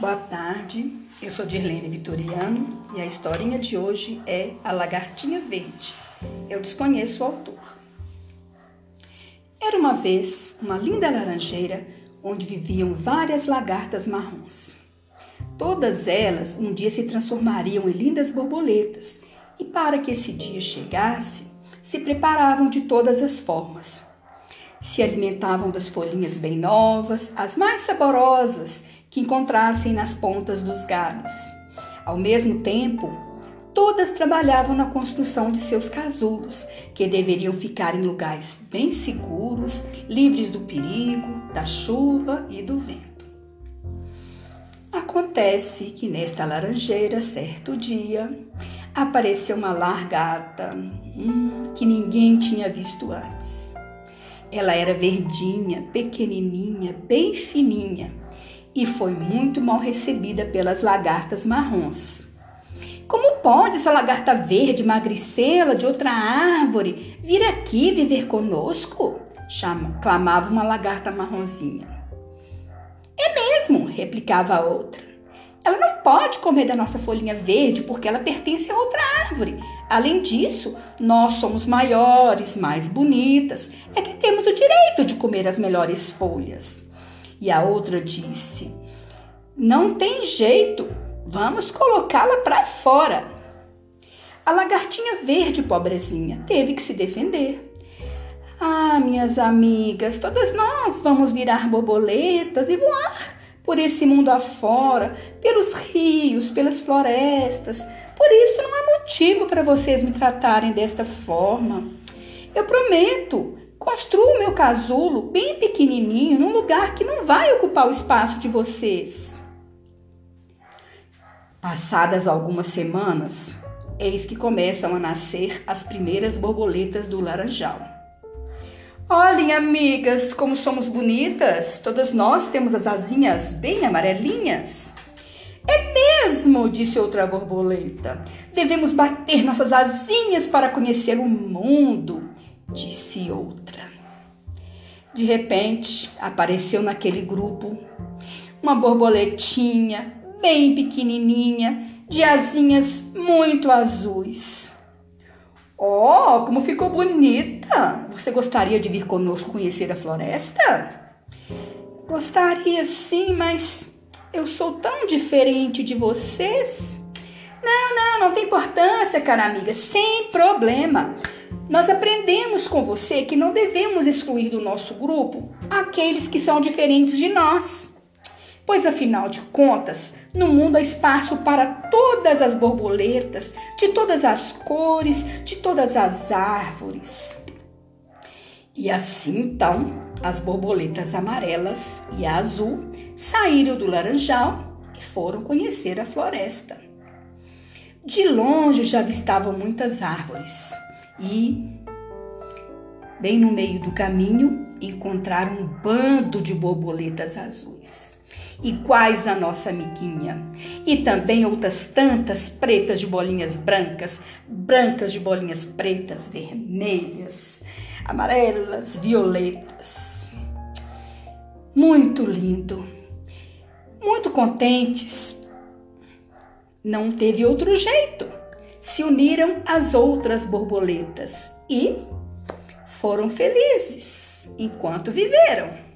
Boa tarde, eu sou Dirlene Vitoriano e a historinha de hoje é A Lagartinha Verde. Eu desconheço o autor. Era uma vez uma linda laranjeira onde viviam várias lagartas marrons. Todas elas um dia se transformariam em lindas borboletas e, para que esse dia chegasse, se preparavam de todas as formas. Se alimentavam das folhinhas bem novas, as mais saborosas que encontrassem nas pontas dos galhos. Ao mesmo tempo, todas trabalhavam na construção de seus casulos, que deveriam ficar em lugares bem seguros, livres do perigo, da chuva e do vento. Acontece que nesta laranjeira, certo dia, apareceu uma largata hum, que ninguém tinha visto antes. Ela era verdinha, pequenininha, bem fininha e foi muito mal recebida pelas lagartas marrons. Como pode essa lagarta verde, magricela de outra árvore, vir aqui viver conosco? Chama, clamava uma lagarta marronzinha. É mesmo, replicava a outra. Ela não pode comer da nossa folhinha verde porque ela pertence a outra árvore. Além disso, nós somos maiores, mais bonitas, é que temos o direito de comer as melhores folhas. E a outra disse: Não tem jeito, vamos colocá-la para fora. A lagartinha verde, pobrezinha, teve que se defender. Ah, minhas amigas, todas nós vamos virar borboletas e voar por esse mundo afora, pelos rios, pelas florestas. Por isso não há motivo para vocês me tratarem desta forma. Eu prometo Construo meu casulo bem pequenininho num lugar que não vai ocupar o espaço de vocês. Passadas algumas semanas, eis que começam a nascer as primeiras borboletas do laranjal. Olhem, amigas, como somos bonitas! Todas nós temos as asinhas bem amarelinhas. É mesmo, disse outra borboleta. Devemos bater nossas asinhas para conhecer o mundo disse outra. De repente, apareceu naquele grupo uma borboletinha bem pequenininha, de asinhas muito azuis. Oh, como ficou bonita! Você gostaria de vir conosco conhecer a floresta? Gostaria sim, mas eu sou tão diferente de vocês. Não, não, não tem importância, cara amiga, sem problema. Nós aprendemos com você que não devemos excluir do nosso grupo aqueles que são diferentes de nós. Pois afinal de contas, no mundo há espaço para todas as borboletas, de todas as cores, de todas as árvores. E assim então, as borboletas amarelas e azul saíram do laranjal e foram conhecer a floresta. De longe já avistavam muitas árvores e, bem no meio do caminho, encontraram um bando de borboletas azuis. Iguais à nossa amiguinha. E também outras tantas pretas de bolinhas brancas, brancas de bolinhas pretas, vermelhas, amarelas, violetas. Muito lindo. Muito contentes. Não teve outro jeito se uniram às outras borboletas e foram felizes enquanto viveram.